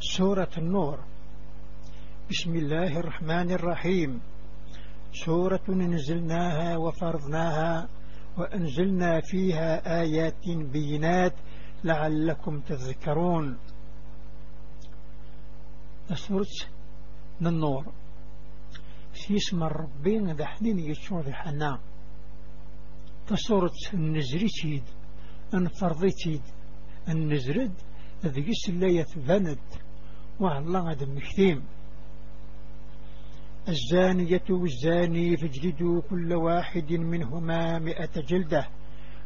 سورة النور. بسم الله الرحمن الرحيم. سورة نزلناها وفرضناها وأنزلنا فيها آيات بينات لعلكم تذكرون. سورة النور. في اسم الربين ذا حنين يتشور الحنان تصورة النزري تيد انفرضي تيد النزرد ذي السلاية بند والله هذا مكتيم. الزانية والزاني فاجلدوا كل واحد منهما مئة جلدة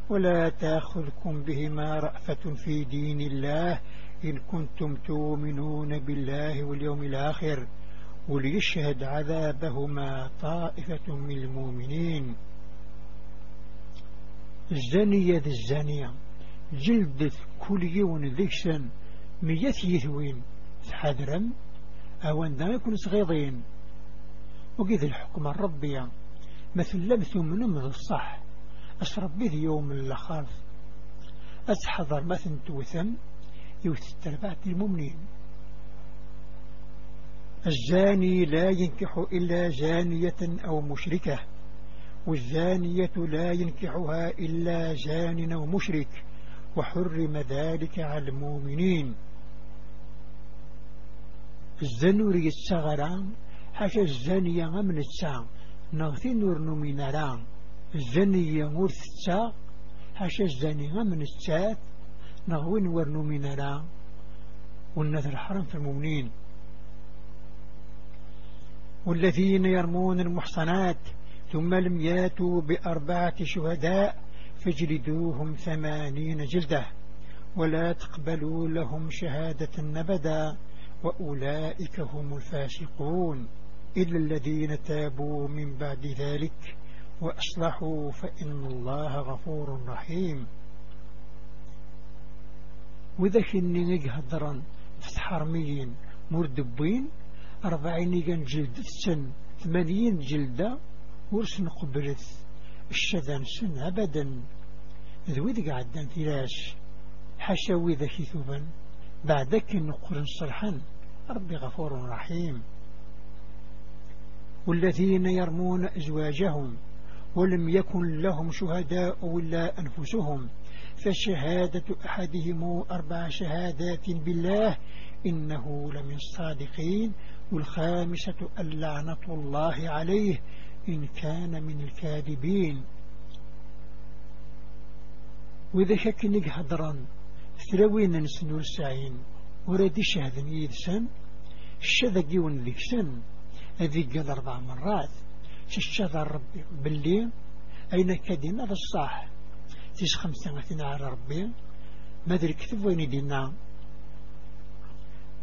ولا تأخذكم بهما رأفة في دين الله إن كنتم تؤمنون بالله واليوم الآخر وليشهد عذابهما طائفة من المؤمنين. الزانية ذي الزانية جلدت كل يوم ذكسا مية يثوين. تحذرا أو أن يكون صغيضين وقذ الحكم الربية مثل لبث من الصح أشرب به يوم الأخاف أتحضر مثل توثم يوث المؤمنين الزاني لا ينكح إلا زانية أو مشركة والزانية لا ينكحها إلا زان أو مشرك وحرم ذلك على المؤمنين. الزنوري السغران حاشا الزانية من الساعة نغثي نور نميناران الزانية مرث الساعة حاشا الزانية من الساعة نغوي نور نميناران والنذر حرم في المؤمنين. والذين يرمون المحصنات ثم لم ياتوا بأربعة شهداء فاجلدوهم ثمانين جلدة. ولا تقبلوا لهم شهادة نبدا وأولئك هم الفاسقون إلا الذين تابوا من بعد ذلك وأصلحوا فإن الله غفور رحيم. وإذا كني نجهدرا فتحرميين مردبين أربعين جلد سن ثمانين جلدة ورسن قبلت الشذان سن أبدا. ذويد قعدان فلاش حاشا وذا كثوبا بعدك نقر صرحا ربي غفور رحيم. والذين يرمون أزواجهم ولم يكن لهم شهداء إلا أنفسهم فشهادة أحدهم أربع شهادات بالله إنه لمن الصادقين والخامسة اللعنة الله عليه إن كان من الكاذبين. وإذا شكنك هدرا ثروين نسنو السعين ورد شهد يدسن الشذق يون ذيك سن هذي قال أربع مرات. تشتغل ربي باللي أين كدين هذا الصح تيس خمسة على ربي. ما ذلك كتب وين دينا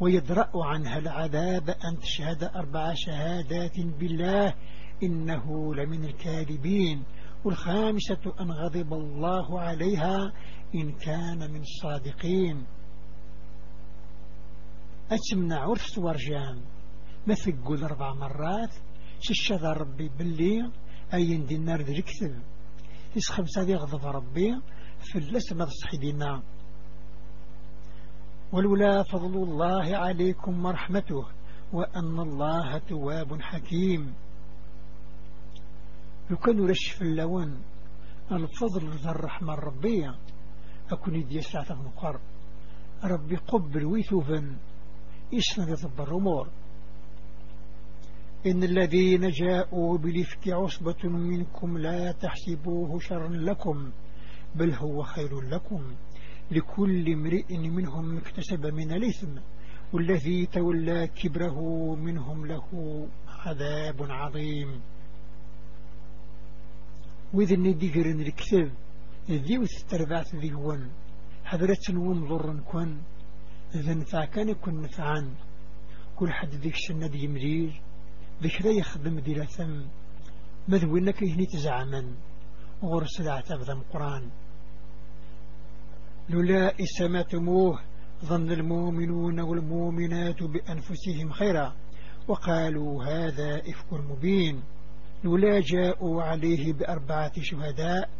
ويدرأ عنها العذاب أن تشهد أربع شهادات بالله إنه لمن الكاذبين. والخامسة أن غضب الله عليها إن كان من الصادقين. أتمنع عرس ما ثقل أربع مرات. ششد ربي باللي أين دي النار ذي الكثب. إس خمسة دي غضب ربي. في اللسمة الصحيدنا ولولا فضل الله عليكم ورحمته وأن الله تواب حكيم. لو كانوا رشف اللون. الفضل ذا الرحمة الربية. أكون يدي ساعة مقر. ربي قبل ويثوفا يضب الأمور إن الذين جاءوا بالإفك عصبة منكم لا تحسبوه شرا لكم بل هو خير لكم. لكل امرئ منهم اكتسب من الإثم والذي تولى كبره منهم له عذاب عظيم. وإذن ديقرن الكتاب ذي وستربعت ذي هون حضرت ومضر كون. إذا نفع كان يكون نفعان. كل حد ذيك السنة دي مدير ذكرى يخدم دي ثم. مذو إنك يهني تزعما وغرس العتاب ذا القرآن لولا إسماتموه ظن المؤمنون والمؤمنات بأنفسهم خيرا. وقالوا هذا إفك مبين. لولا جاءوا عليه بأربعة شهداء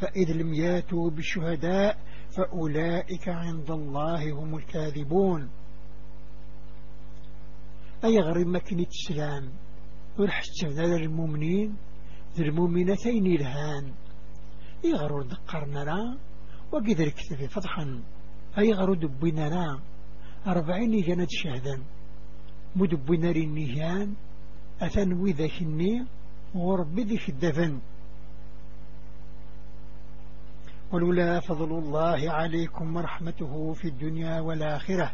فإذ لم ياتوا بالشهداء فأولئك عند الله هم الكاذبون. أي غريب مكني تسلام ورحتنا للمؤمنين للمؤمنتين إلهان. أي غرور دقرنا لا وقدر كتفي فضحا. أي غرور دبنا لا. أربعين جنة شهدا مدبنا للنهان أتنوي ذاك الني وربي ذيك الدفن ولولا فضل الله عليكم ورحمته في الدنيا والآخرة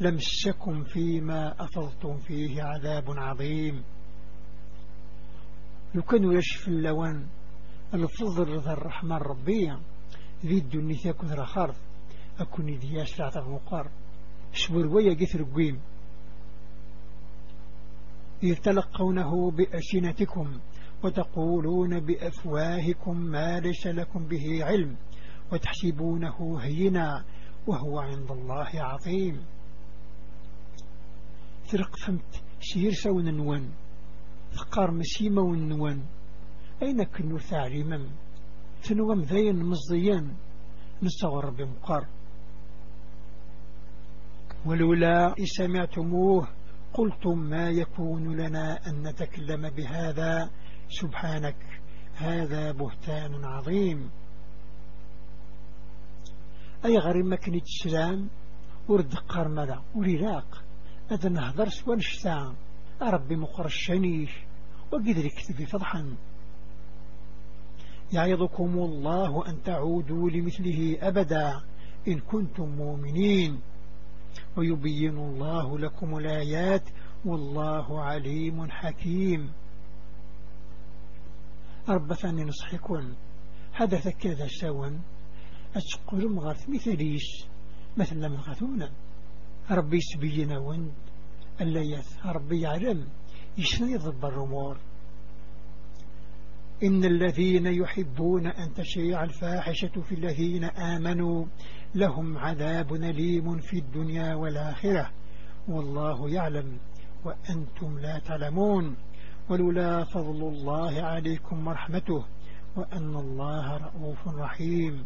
لمسكم فيما أفضتم فيه عذاب عظيم. كانوا يشف اللوان الفضل رضا الرحمن ربيا ذي الدنيا تكون رخارض أكون ذي أسرع تغمقار شبر ويا قثر قويم إذ تلقونه بأسنتكم وتقولون بأفواهكم ما ليس لكم به علم وتحسبونه هينا وهو عند الله عظيم. ثرق فمت سير سون نوان ثقار مسيمة ونوان أين كنو ثعليما ثنوام ذين مزيان. نستغر بمقار ولولا سمعتموه قلتم ما يكون لنا أن نتكلم بهذا؟ سبحانك هذا بهتان عظيم. أي غريب مكنة السلام؟ ورد قرملة ورلاق هذا نهضر سوى نشتا. ربي مقرشنيش وقدر يكتب فضحا. يعظكم الله أن تعودوا لمثله أبدا إن كنتم مؤمنين. ويبين الله لكم الآيات والله عليم حكيم. رب ثاني نصحكم حدث كذا سوا أتقول مغارث مثليش مثل لما غثونا. ربي سبينا وند الليات ربي يعلم يشني ضب الرمور؟ إن الذين يحبون أن تشيع الفاحشة في الذين آمنوا لهم عذاب أليم في الدنيا والآخرة. والله يعلم وأنتم لا تعلمون. ولولا فضل الله عليكم ورحمته وأن الله رؤوف رحيم.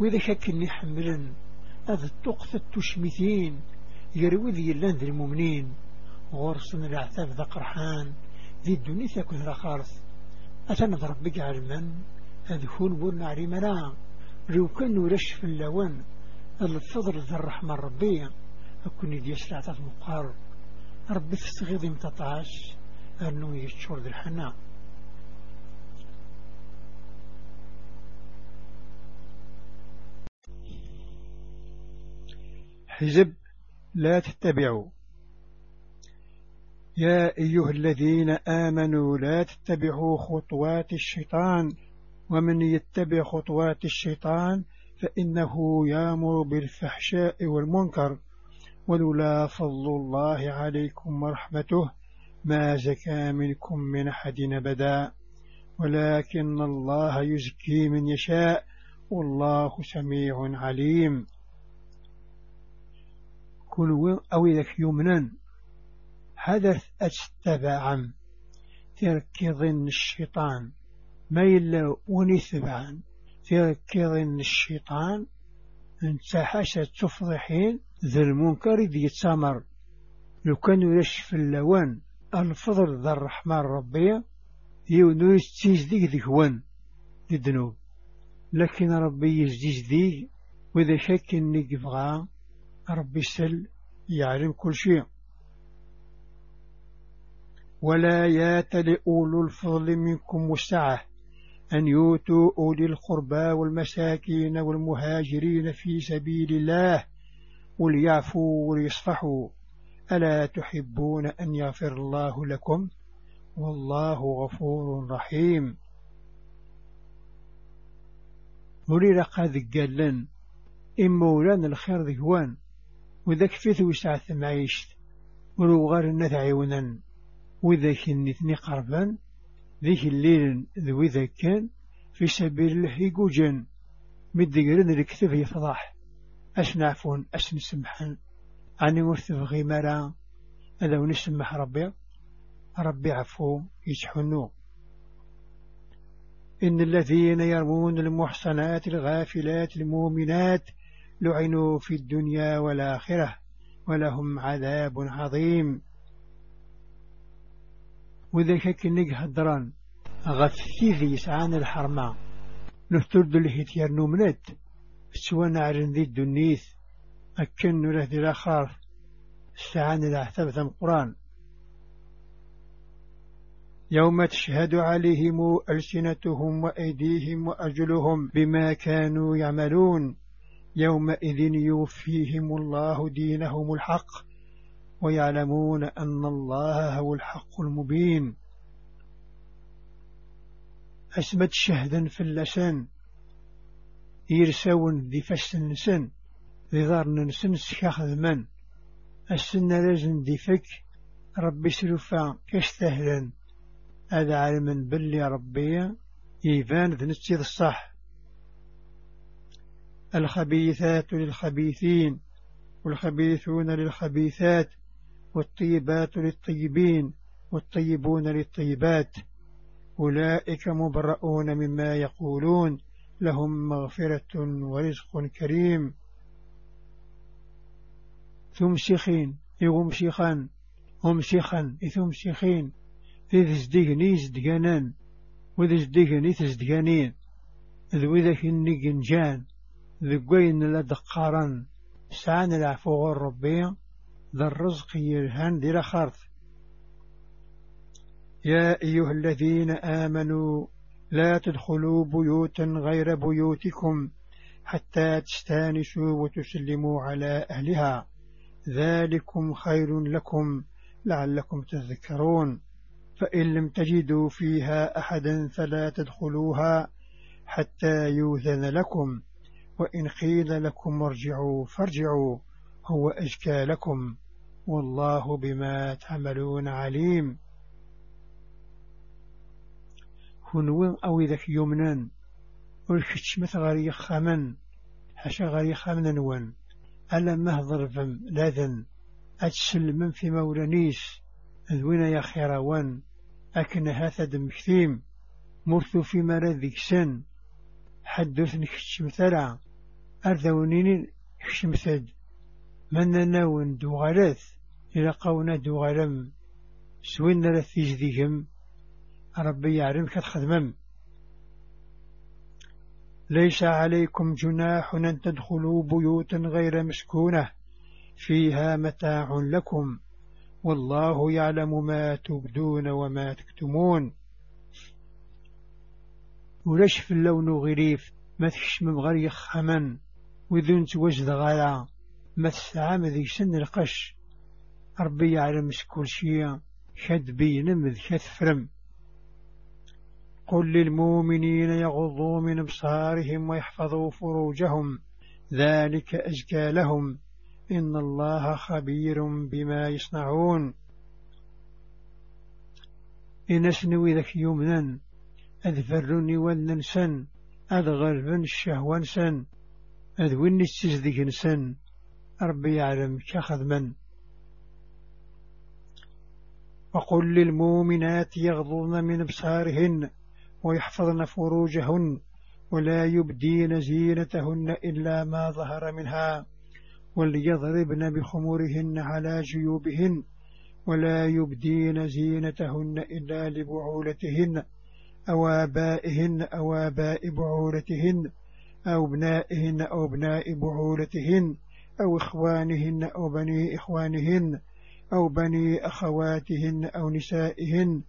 وإذا شك حملا هذا التقث التشمثين يروي ذي اللان ذي المؤمنين. غرصن العثاف ذا قرحان ذي الدنيا ثاكو ذا خارث أتنا ضرب بقى المن هذا هون بورنا عريمنا لو كانوا رش في اللوان الفضل ذا الرحمة الربية أكون يدي سلعة مقار ربي تستغيظ متطعش أنه يتشور ذي الحناء حزب لا تتبعوا. يا أيها الذين آمنوا لا تتبعوا خطوات الشيطان ومن يتبع خطوات الشيطان فإنه يأمر بالفحشاء والمنكر. ولولا فضل الله عليكم ورحمته ما زكى منكم من أحد أبدا. ولكن الله يزكي من يشاء. والله سميع عليم. كل أو ذاك يمنا حدث أتتبعا. تركض الشيطان. ما يلا ونثبعا تركض الشيطان. انت حاشا تفضحين. ذا المنكر ذي يتسامر. لو كانوا يشف اللوان الفضل ذا الرحمن ربي يونو يستيز ذيك ذكوان الذنوب لكن ربي يزديز ذيك وإذا شك إنك يبغى ربي سل يعلم كل شيء. ولا يات لأولو الفضل منكم وسعة أن يؤتوا أولي القربى والمساكين والمهاجرين في سبيل الله. وليعفوا وليصفحوا ألا تحبون أن يغفر الله لكم؟ والله غفور رحيم. مرير قد قال إما ولان الخير ذهوان وذاك فيث وسعة معيشت ولو النث عيونا وذاك النثني قربان ذيك الليل ذوي ذاك كان في سبيل الله يقوجن مدقرن الكتب يفضح. أش نعفون أش نسمحن عني ورث بغي مرا. هذا ونسمح ربي. ربي عفو يسحنو إن الذين يرمون المحصنات الغافلات المؤمنات لعنوا في الدنيا والآخرة ولهم عذاب عظيم. وإذا كنك هدران غثيذي يسعان الحرمة نفترد الهتيار نومنت سوانا عرن ذي الدنيث أكن نره ذي الأخار سعان الأحتاب ثم قرآن يوم تشهد عليهم ألسنتهم وأيديهم وأجلهم بما كانوا يعملون يومئذ يوفيهم الله دينهم الحق ويعلمون أن الله هو الحق المبين أسمت شهدا في اللسان يرسون ذي فسن سن ذي ضار ننسن سياخذ من السن لازم ذي فك ربي سلفا كاستهلا هذا علم بلي ربي يبان ذنتي الصح. الخبيثات للخبيثين والخبيثون للخبيثات والطيبات للطيبين والطيبون للطيبات. أولئك مبرؤون مما يقولون. لهم مغفرة ورزق كريم. ثم شيخين يغم شيخان هم شيخان ثم شيخين ذي زديغني زدقانان وذي زديغني تزدقانين ذو ذاك النقنجان ذقوين لدقارا سعان العفو ربي ذا الرزق يرهان ذي لخارث يا أيها الذين آمنوا لا تدخلوا بيوتا غير بيوتكم حتى تستانسوا وتسلموا على أهلها. ذلكم خير لكم لعلكم تذكرون. فإن لم تجدوا فيها أحدا فلا تدخلوها حتى يوذن لكم. وإن قيل لكم ارجعوا فارجعوا هو أزكى لكم. والله بما تعملون عليم. كنوين أو ذاك يمنان. والكتشمة غير خمن حشا غير خمن نوان. ألا مهضر فم لاذن أتسلم في مولانيس ذوين يا خيروان أكن هذا دمكتيم مرثو في مرذك سن. حدث نكتشم ثرع أرذونين كشمثد من ناون دوغالث. إلى قونا دوغالم. سوين رثيج ذيهم. ربي يعلم كتخدمم. ليس عليكم جناح أن تدخلوا بيوتا غير مسكونة فيها متاع لكم. والله يعلم ما تبدون وما تكتمون. ولش في اللون غريف ما تشمم غير خمن. وذن توجد غاية ما تستعام ذي سن القش. ربي يعلم كل شيء شد بينم ذي فرم. قل للمؤمنين يغضوا من أبصارهم ويحفظوا فروجهم. ذلك أزكى لهم. إن الله خبير بما يصنعون. إن سنوي ذك يمنا أذفرني وننسن أذغربن الشهوان سن أذوني السزدق سن ربي يعلم كخذ من وقل للمؤمنات يغضضن من أبصارهن. ويحفظن فروجهن ولا يبدين زينتهن إلا ما ظهر منها وليضربن بخمورهن على جيوبهن ولا يبدين زينتهن إلا لبعولتهن أو آبائهن أو آباء بعولتهن أو ابنائهن أو ابناء بعولتهن أو إخوانهن أو بني إخوانهن أو بني أخواتهن أو نسائهن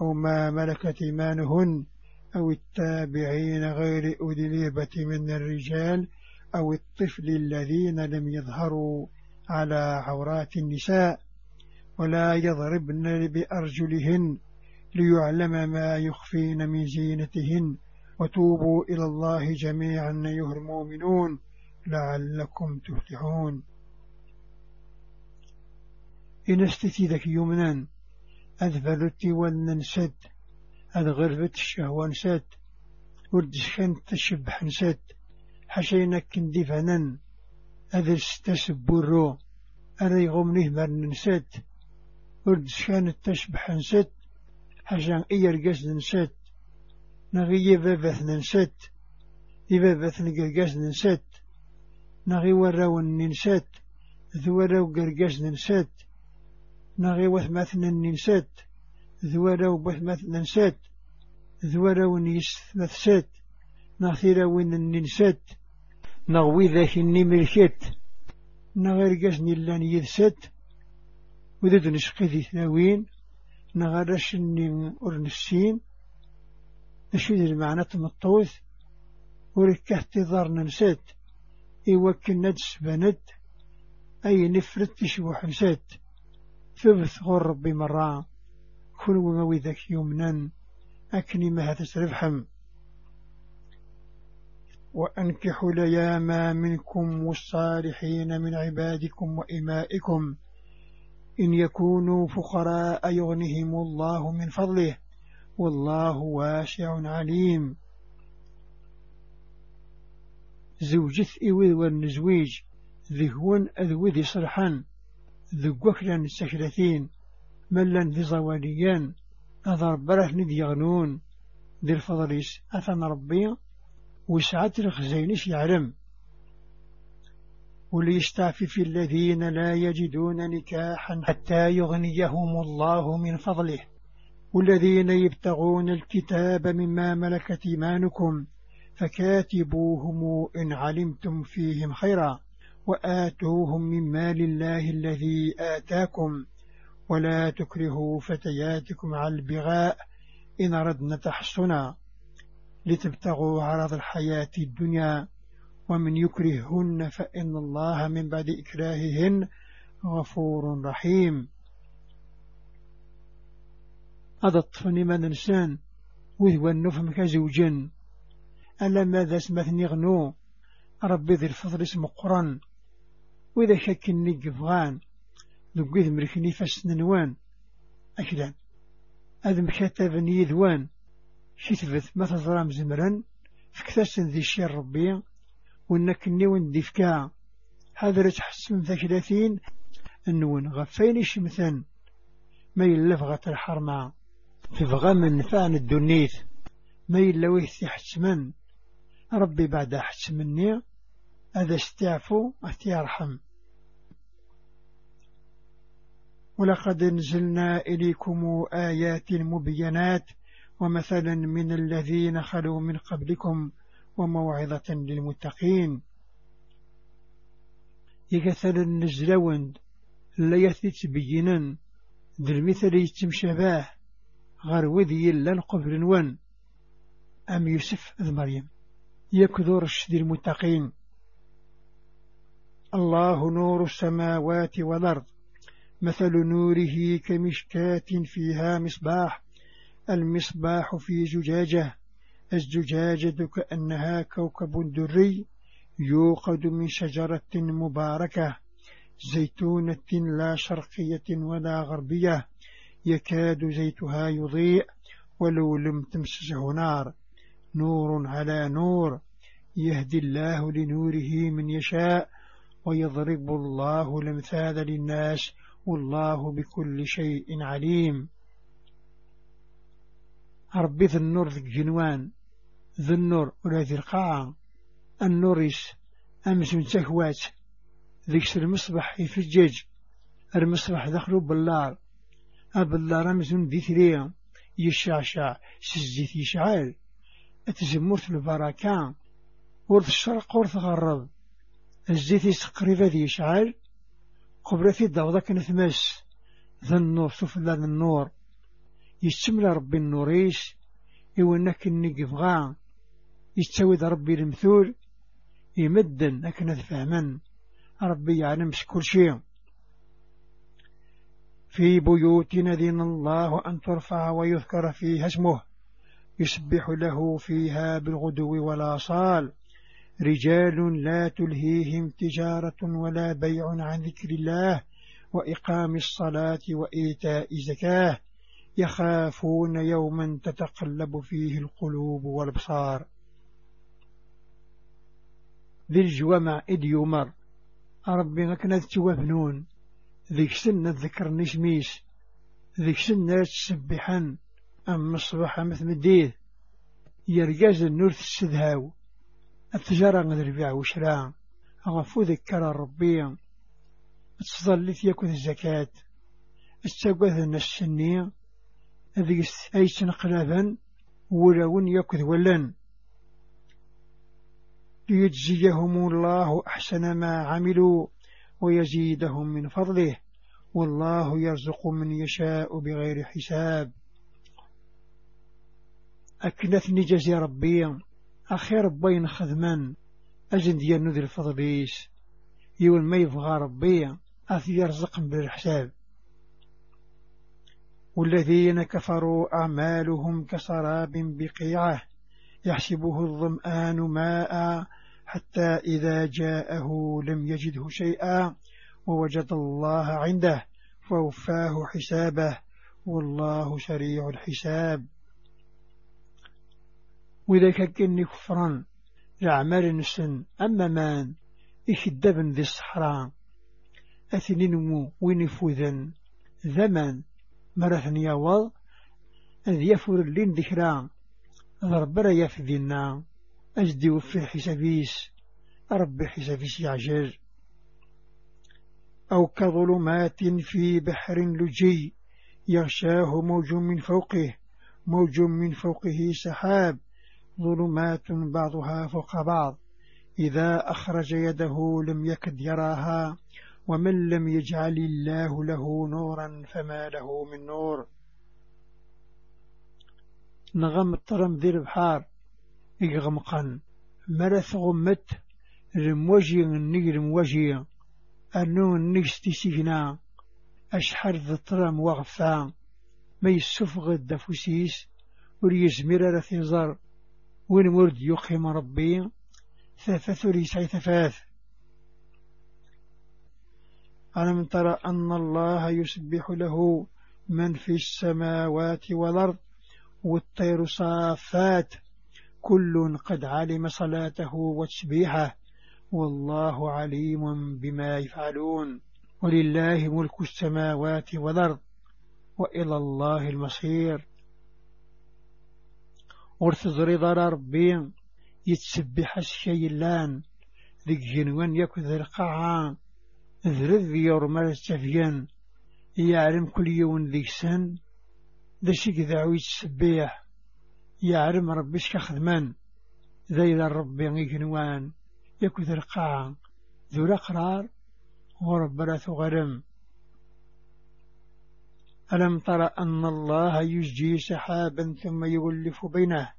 أو ما ملكت إيمانهن. أو التابعين غير أولي الهبة من الرجال أو الطفل الذين لم يظهروا على عورات النساء ولا يضربن بأرجلهن ليعلم ما يخفين من زينتهن. وتوبوا إلى الله جميعا أيها المؤمنون لعلكم تفلحون. إن ذك يمنا أذفلت وننسد أذغرفت الشهوة نسد وردشكن تشبح نسد حشينا كندي فنن أذر ستسبورو أري غمنيه مرن نسد وردشكن تشبح نسد حشان إيرقس نسد نغي بابث ننسد إبابث نقرقس نسد نغي وراون ننسد ذولا وقرقاز ننسات نغي وثماثنا ننسات ذولا وبثماثنا ننسات ذولا ونيس مثسات نغثيرا وين ننسات نغوي ذاك النملكات نغير نلان يذسات وذد نشقي ذي ثلاوين نغرش النم أرنسين نشيد المعنى تمطوث وركه تظهر ننسات إيوا كنا تسبنت أي نفرت تشوح نسات ثبت غر ربي مرة. كل وما ذاك يمنا أكني ما تسرفحم وأنكحوا لياما منكم والصالحين من عبادكم وإمائكم. إن يكونوا فقراء يغنهم الله من فضله. والله واسع عليم. زوجث إوذ والنزويج ذهون أذوذ صرحان ذقوكلا السكرتين ملا ذي زواليان أضرب بره ندي يغنون ذي الفضليس أثن ربي وسعة الخزينش يعلم. وليستعفف الذين لا يجدون نكاحا حتى يغنيهم الله من فضله. والذين يبتغون الكتاب مما ملكت إيمانكم فكاتبوهم إن علمتم فيهم خيرا وآتوهم من مال الله الذي آتاكم. ولا تكرهوا فتياتكم على البغاء إن أردنا تحصنا لتبتغوا عرض الحياة الدنيا ومن يكرههن فإن الله من بعد إكراههن غفور رحيم. هذا الطفل من إنسان وذو النفهم كزوجا ألا ماذا اسمثني غنو ربي ذي الفضل اسم قرآن. وإذا قذ مركني فسننوان أكلان هذا مكتب يذوان. شتفت ما تظلم زمرا فكتاسن ذي الشير ربي. وانك نيون ديفكا هذا تحسن ذا ثلاثين النون غفين شمثا ما يلفغة الحرمة. تبغى من نفان الدنيث. ما يلويه حتما ربي بعد حتمني. هذا استعفو. أتيرحم ولقد نزلنا إليكم آيات مبينات ومثلا من الذين خلوا من قبلكم وموعظة للمتقين. يكثر النزلون لا يثبت بينا. ذي المثل يتمشباه غير وذي لن قبل ون. أم يوسف ذي مريم. يكذر الشدي المتقين. الله نور السماوات والأرض. مثل نوره كمشكاة فيها مصباح المصباح في زجاجة الزجاجة كأنها كوكب دري يوقد من شجرة مباركة زيتونة لا شرقية ولا غربية يكاد زيتها يضيء ولو لم تمسسه نار. نور على نور يهدي الله لنوره من يشاء ويضرب الله الأمثال للناس والله بكل شيء عليم. ربي ذي النور ذي الجنوان ذي النور ولا ذي القاعة النوريس أمس من تهوات ذيك المصبح يفجج المصبح دخلوا باللار. أباللار أمس ذي ثريا يشعشع سزيت يشعل أتزمرت البركة ورث الشرق ورث غرب الزيت يسقريبا ذي يشعل قبل في الدغضة كانت مس ذا النور سفلا النور يستمل ربي النوريش إونك النقف غا يستويد ربي المثول يمدن أكنا فهما ربي يعلم كل شيء في بيوت ندين الله أن ترفع ويذكر فيها اسمه يسبح له فيها بالغدو والآصال رجال لا تلهيهم تجارة ولا بيع عن ذكر الله وإقام الصلاة وإيتاء زكاة يخافون يوما تتقلب فيه القلوب والبصار ذي الجوامع إذ يمر. ربي غكنا توابنون ذيك سنة ذكر نشميس ذيك سنة تسبحا أم الصباح مثل مديه يرجاز النور التجارة الربيع وشراء. غفو ذكر ربي. تصليت ياكل الزكاة. استقوذ السنية ذي أي سنقلابا ولون ياكل ولن. ليجزيهم الله أحسن ما عملوا ويزيدهم من فضله. والله يرزق من يشاء بغير حساب. أكنثني جزي ربي. أخير بين خدما أجن ديال نذر الفضليس يول ما يبغى ربي أثي يرزق بالحساب. والذين كفروا أعمالهم كسراب بقيعة. يحسبه الظمآن ماء حتى إذا جاءه لم يجده شيئا. ووجد الله عنده فوفاه حسابه. والله سريع الحساب. وإذا كان كفرا لعمال نسن. أما مان إخدبا ذي الصحراء؟ أثنين ونفوذا ذمن مرثن يوض أذ يفر اللين ذكرا ضربرا يفذنا أجدي وفي حسابيس. ربي حسابيس يعجل أو كظلمات في بحر لجي. يغشاه موج من فوقه موج من فوقه سحاب. ظلمات بعضها فوق بعض. إذا أخرج يده لم يكد يراها ومن لم يجعل الله له نورا فما له من نور. نغم الطرم ذي البحار يغمقا مرث غمت الموجي النجر موجي أنو النجستي سيجنا أشحر ذي الطرم وغفا. ما يسفغ الدفوسيس وريزمير رثيزر وين ورد يقيم ربي؟ ثاثة ريسعي ثفاث ألم ترى أن الله يسبح له من في السماوات والأرض والطير صافات. كل قد علم صلاته وتسبيحه. والله عليم بما يفعلون. ولله ملك السماوات والأرض وإلى الله المصير. ورث رضا ربي يتسبح الشيء اللان ذيك جنوان يكذ القاعة ذرذ يرمى السفيان. يعلم كل يوم ذيك سن ذا شيك ذاوي يتسبح. يعلم ربي شخدمان ذا إذا ربي يجنوان يكذ القاعة ذو الأقرار ورب لا غرم. ألم تر أن الله يججي سحابا ثم يولف بينه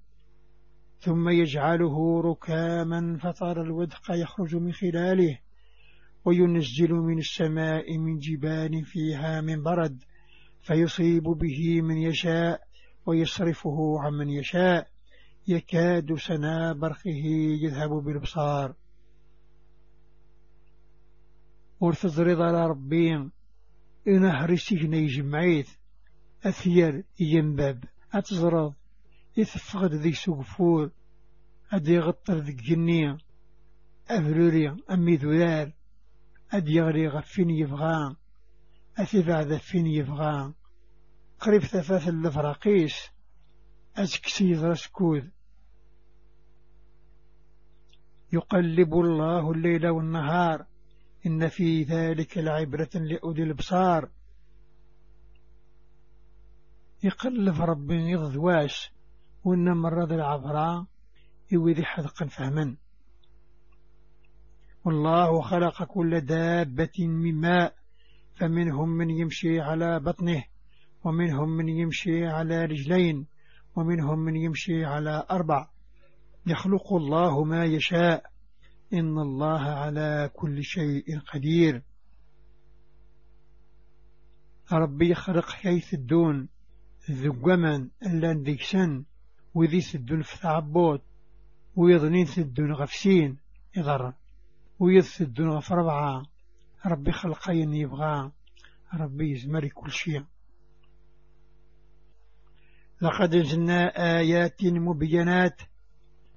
ثم يجعله ركاما فترى الودق يخرج من خلاله وينزل من السماء من جبال فيها من برد فيصيب به من يشاء ويصرفه عن من يشاء يكاد سنا برقه يذهب بالبصار ورتضرض على ربي إنهر سجن جمعيت أثير ينباب أتزرض. يتفقد ذي سقفور أدي يغطر ذي الجنية أفروري أمي ذلال أدي يغري غفين يفغان أثبع ذفين يفغان قريب ثفاث اللفراقيس أسكسي رسكود يقلب الله الليل والنهار. إن في ذلك العبرة لأولي البصار يقلب ربي يضواش وإن مرض العبراء يوذي حذقا فهما. والله خلق كل دابة من ماء فمنهم من يمشي على بطنه ومنهم من يمشي على رجلين ومنهم من يمشي على أربع. يخلق الله ما يشاء إن الله على كل شيء قدير. ربي يخلق حيث الدون ذقما ألا نديكسن وذي سدون في تعبوت ويظنين سدون غفسين يضر ويذ سدون غف ربعة. ربي خلقين يبغى ربي يزمري كل شيء. لقد أنزلنا آيات مبينات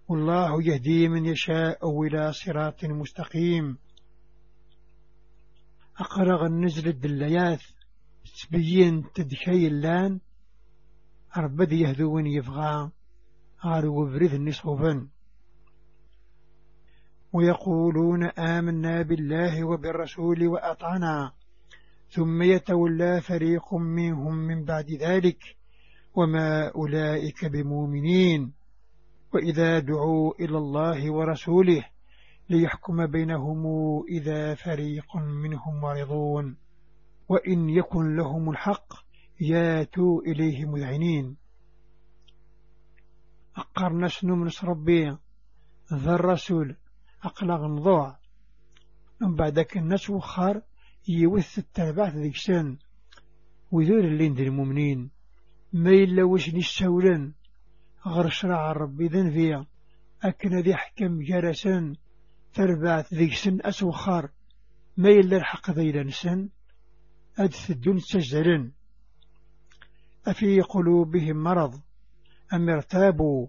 والله يهدي من يشاء إلى صراط مستقيم. أقرغ النزل الدليات تبين تدخي اللان. ربد يهدون يفغى. غارو بريد النصوفن ويقولون آمنا بالله وبالرسول وأطعنا. ثم يتولى فريق منهم من بعد ذلك. وما أولئك بمؤمنين. وإذا دعوا إلى الله ورسوله ليحكم بينهم إذا فريق منهم معرضون وإن يكن لهم الحق ياتوا إليه مذعنين أقرنا شنو من ربي ذا الرسول أقلق نضوع من بعدك الناس وخار يوث التابعات ذيك سن. وذول اللي ندير المؤمنين ما إلا وش نستولا غير شرع ربي ذن فيها أكن ذي حكم جرسا تربعت ذيك سن أسوخار. ما إلا الحق ذي لنسن أدث الدون سجدلن أفي قلوبهم مرض أم ارتابوا؟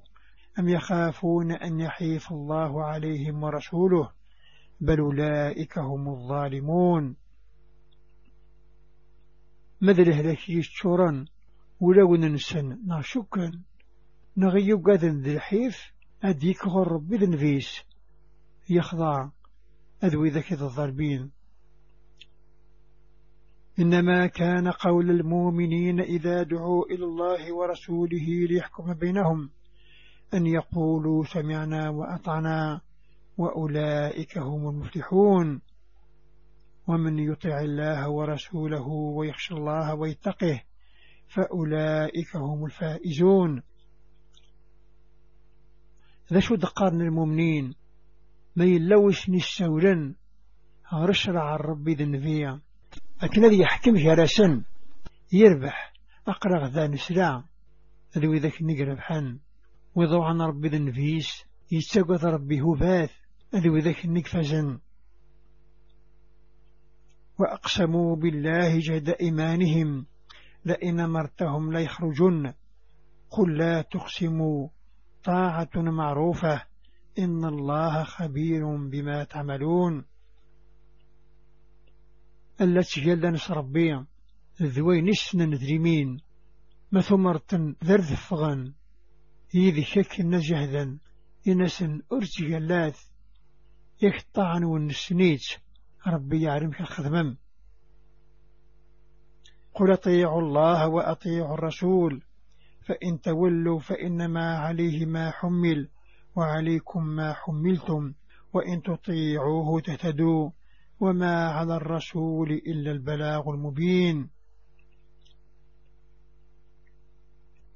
أم يخافون أن يحيف الله عليهم ورسوله؟ بل أولئك هم الظالمون. ماذا لك يشترا ولو ننسن نغيو قذن ذي الحيف أديك غرب بذن فيس يخضع أذوي ذكي الظالمين. إنما كان قول المؤمنين إذا دعوا إلى الله ورسوله ليحكم بينهم أن يقولوا سمعنا وأطعنا وأولئك هم المفلحون. ومن يطع الله ورسوله ويخشى الله ويتقه فأولئك هم الفائزون. ذا شو دقارن المؤمنين؟ ما يلوش نسولا غرشرع الرب ذا النبي لكن الذي يحكم جرسا يربح. أقرغ ذا نسلا ذو ذاك نقرب حن وضو عن ربي ذا النفيس يتساقط ربي هباث ذو ذاك النقفزن وأقسموا بالله جهد إيمانهم. لئن أمرتهم ليخرجن قل لا تقسموا. طاعة معروفة. إن الله خبير بما تعملون. التي جلد نسربي ذوي نسنا ندريمين. ما ثمرة ذرذ فغن. يذي شك نجهدا إنسن أرجي جلات يخطعن والنسنيت ربي يعلمك الخدمم. قل أطيعوا الله وأطيعوا الرسول. فإن تولوا فإنما عليه ما حمل وعليكم ما حملتم وإن تطيعوه تهتدوا وما على الرسول إلا البلاغ المبين.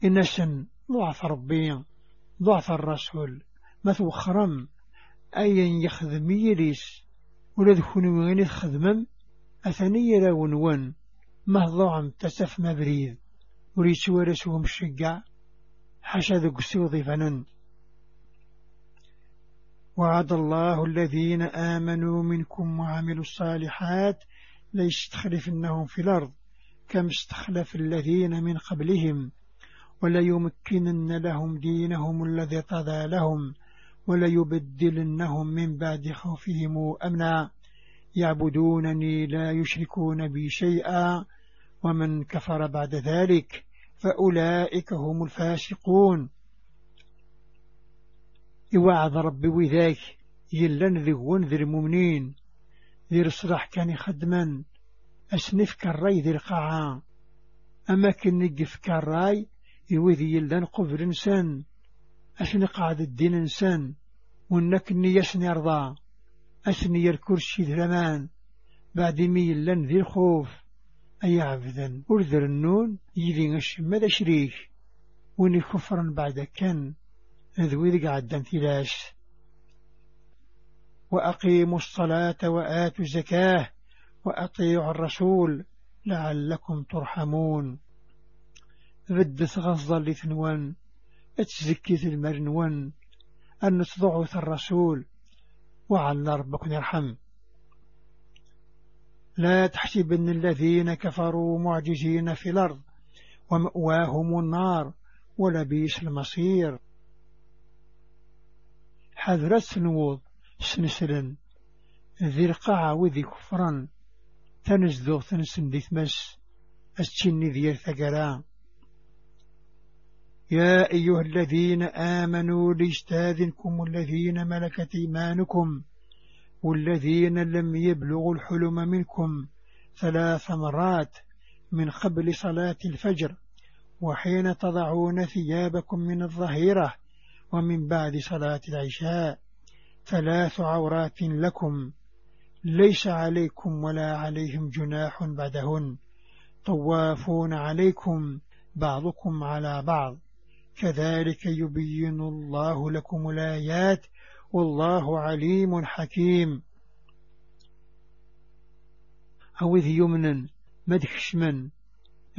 إن سن ضعف ربي ضعف الرسول مثو خرم أين يخدم يليس ولا ذكون وين يخدمم أثني يرى ونون مهضوع تسف مبريد وريس ورسوهم الشقع حشا ذو قسوضي فنن وعد الله الذين آمنوا منكم وعملوا الصالحات ليستخلفنهم في الأرض كم استخلف الذين من قبلهم وليمكنن لهم دينهم الذي طذى لهم وليبدلنهم من بعد خوفهم أمنا يعبدونني لا يشركون بي شيئا ومن كفر بعد ذلك فأولئك هم الفاسقون. يوعد ربي وذاك يلن ذي ذي المؤمنين. ذي الصلاح كان يخدما أسنف كالراي ذي القاعة. أما كن نقف كالراي يوذي يلن قبر إنسان أسن قاعد الدين إنسان ونك يسني يرضى أسني الكرسي ذي بعد مي يلن ذي الخوف. أي عبدا. أرذر النون يذي غش ماذا شريك. وني كفرا بعد كان ذوي ذي قعدان ثلاث وأقيموا الصلاة وآتوا الزكاة وأطيعوا الرسول لعلكم ترحمون. بدت غصة لثنوان اتزكيت المرنوان. أن تضعث الرسول وعلى ربكم يرحم. لا تحسبن الذين كفروا معجزين في الأرض ومأواهم النار ولبيس المصير. حذر السنوض سنسلن ذي القاعة وذي كفرا تنزدو تنسن دي ثمس أستشني ذي ثقرا يا أيها الذين آمنوا ليستاذنكم الذين ملكت إيمانكم والذين لم يبلغوا الحلم منكم ثلاث مرات من قبل صلاة الفجر وحين تضعون ثيابكم من الظهيرة ومن بعد صلاة العشاء ثلاث عورات لكم. ليس عليكم ولا عليهم جناح بعدهن. طوافون عليكم بعضكم على بعض. كذلك يبين الله لكم الآيات والله عليم حكيم. أوذ يمنا مدخش من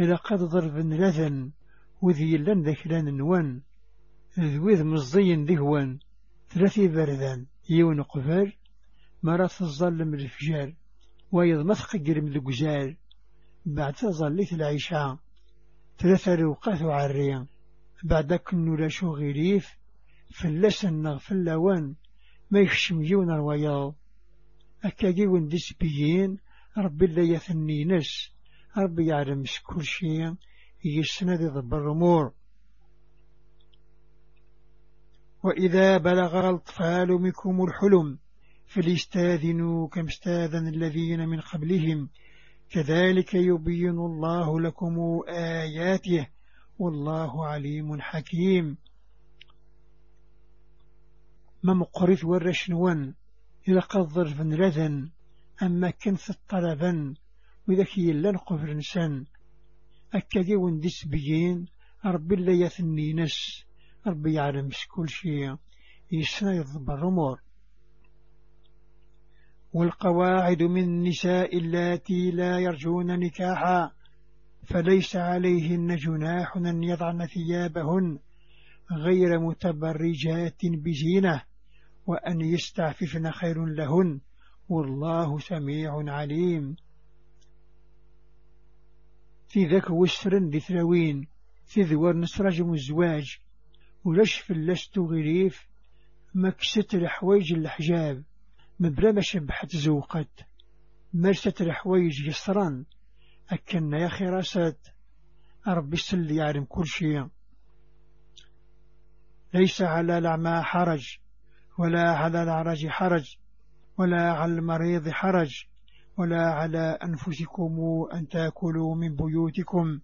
إذا قد ضرب لذن وذي لن ذكران نوان ذوذ مزين ذهوان ثلاثي بردان يون قفار مرات الظلم الفجار ويض مثقجر من بعد ظليت العيشة ثلاثة روقات وعريا بعد كنو لا شو غريف فلسن في اللوان ما يخشم يون الوياض أكاقي وندس بيين ربي لا يثني نس ربي يعلم كل شيء يسند ضب الأمور. وإذا بلغ الأطفال منكم الحلم فليستاذنوا كم استاذن الذين من قبلهم. كذلك يبين الله لكم آياته والله عليم حكيم. ما مقرث إذا قد ظرف لذن أما كنث الطلبا وإذا كي لن قفر نسان. أكدي وندس بيين ربي لا يثني نس ربي يعلم كل شيء يسنى يضبر الأمور. والقواعد من النساء اللاتي لا يرجون نكاحا فليس عليهن جناح أن يضعن ثيابهن غير متبرجات بزينة. وأن يستعففن خير لهن. والله سميع عليم. في ذاك وسر لثروين في ذوار نسرجم الزواج. في اللست غريف مكست الحوايج الحجاب. مبلا ما شبحت زوقت. مرست الحوايج يسران أكن يا خراسات ربي السل يعلم كل شيء. ليس على الأعمى حرج. ولا على العرج حرج ولا على المريض حرج ولا على أنفسكم أن تأكلوا من بيوتكم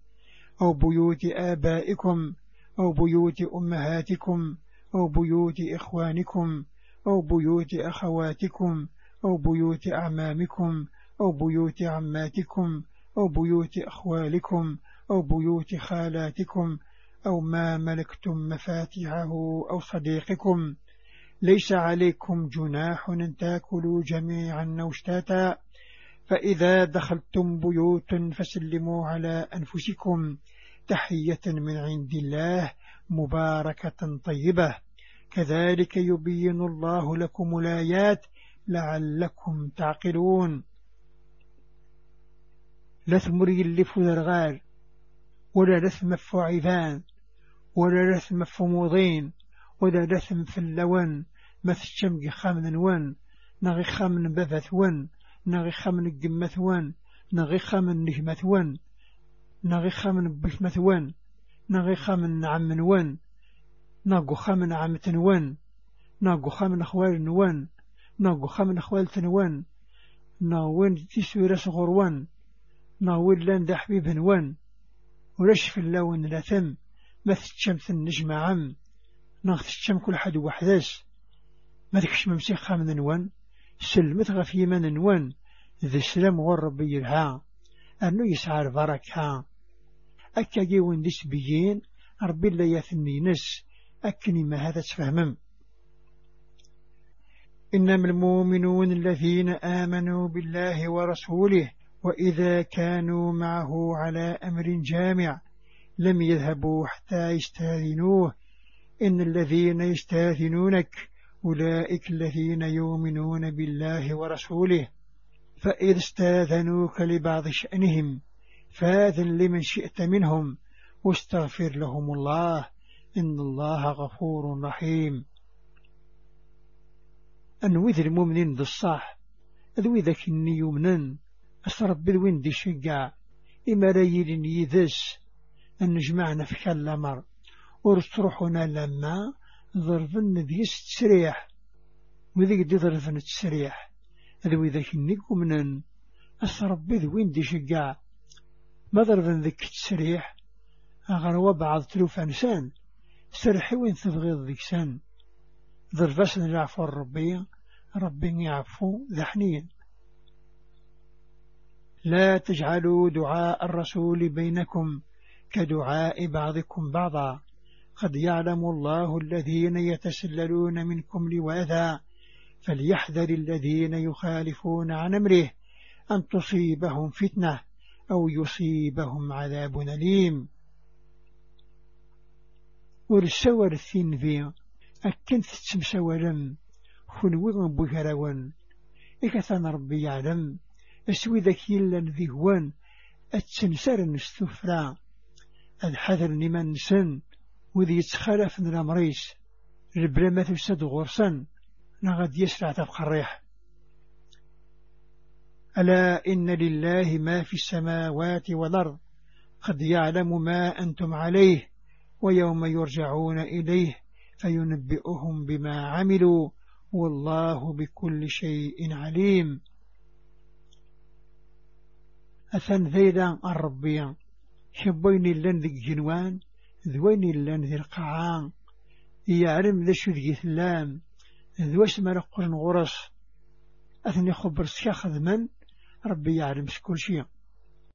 أو بيوت آبائكم أو بيوت أمهاتكم أو بيوت إخوانكم أو بيوت أخواتكم أو بيوت أعمامكم أو بيوت عماتكم أو بيوت أخوالكم أو بيوت خالاتكم أو ما ملكتم مفاتحه أو صديقكم ليس عليكم جناح أن تأكلوا جميعا أو اشتاتا فإذا دخلتم بيوت فسلموا على أنفسكم تحية من عند الله مباركة طيبة. كذلك يبين الله لكم الآيات لعلكم تعقلون. لثمر يلف ذرغار ولا لثم فعذان ولا لثم فموضين ولا لثم في مثشم خامن ون نغي خامن بثث ون نغي خامن قمث ون نغي خامن نجمث ون نغي خامن بثمث ون نغي خامن نعم ون ناقو خامن عمة ون ناقو خامن أخوال نوان ناقو خامن أخوال تنوان ناوين تسوير صغر ون ناوين لأن دا حبيب نوان ورش في اللون لا ثم ما تتشمث النجمة عم. ناغ تتشم كل حد وحداش. ما تكش ممسيخ خامن نوان. سلمت غف يمن نوان. ذي السلام وربي يلها أنه يسعى البركة. أكا جيوان ديس بيين. ربي الله يثني نس. أكني ما هذا تفهمم. إنما المؤمنون الذين آمنوا بالله ورسوله وإذا كانوا معه على أمر جامع لم يذهبوا حتى يستاذنوه إن الذين يستاذنونك أولئك الذين يؤمنون بالله ورسوله فإذا استاذنوك لبعض شأنهم فاذن لمن شئت منهم واستغفر لهم الله إن الله غفور رحيم. أنوذ المؤمنين ذي الصح أذوي ذاك إني يمنن أسرب بالوين دي شقع إما ريل يذس أن نجمعنا في ورستروحنا لما ضربن ديس تسريح. وذيك دي ضربن تسريح؟ ذوي ذاك النقومنا أسربي ذوين دي شقع مضرب ذك تسريح؟ أغروا بعض تلوف أنسان. سرحي وين تبغيض ذيك سان. ضرباس نعفو الربي ربي يعفو ذا حنين لا تجعلوا دعاء الرسول بينكم كدعاء بعضكم بعضا. قد يعلم الله الذين يتسللون منكم لواذا فليحذر الذين يخالفون عن أمره أن تصيبهم فتنة أو يصيبهم عذاب أليم. ورسور الثين في أكنت تمسولا خنوي بكراون إكثان ربي يعلم أسوي ذاك يلا ذي هوان أتسنسر نستفرا الحذر لمن سن وذي يتخالف من الأمريس. البلا تسد غرسا. نغد يسرع تبقى الريح ألا إن لله ما في السماوات والأرض. قد يعلم ما أنتم عليه ويوم يرجعون إليه فينبئهم بما عملوا. والله بكل شيء عليم. أثن ذيلا الربيا شبين اللن ذي ذوين اللن ذي القعان يعلم ذا شو ذي ثلام ذو اسم رقل غرس أثني خبر سياخذ من ربي يعلم كل شيء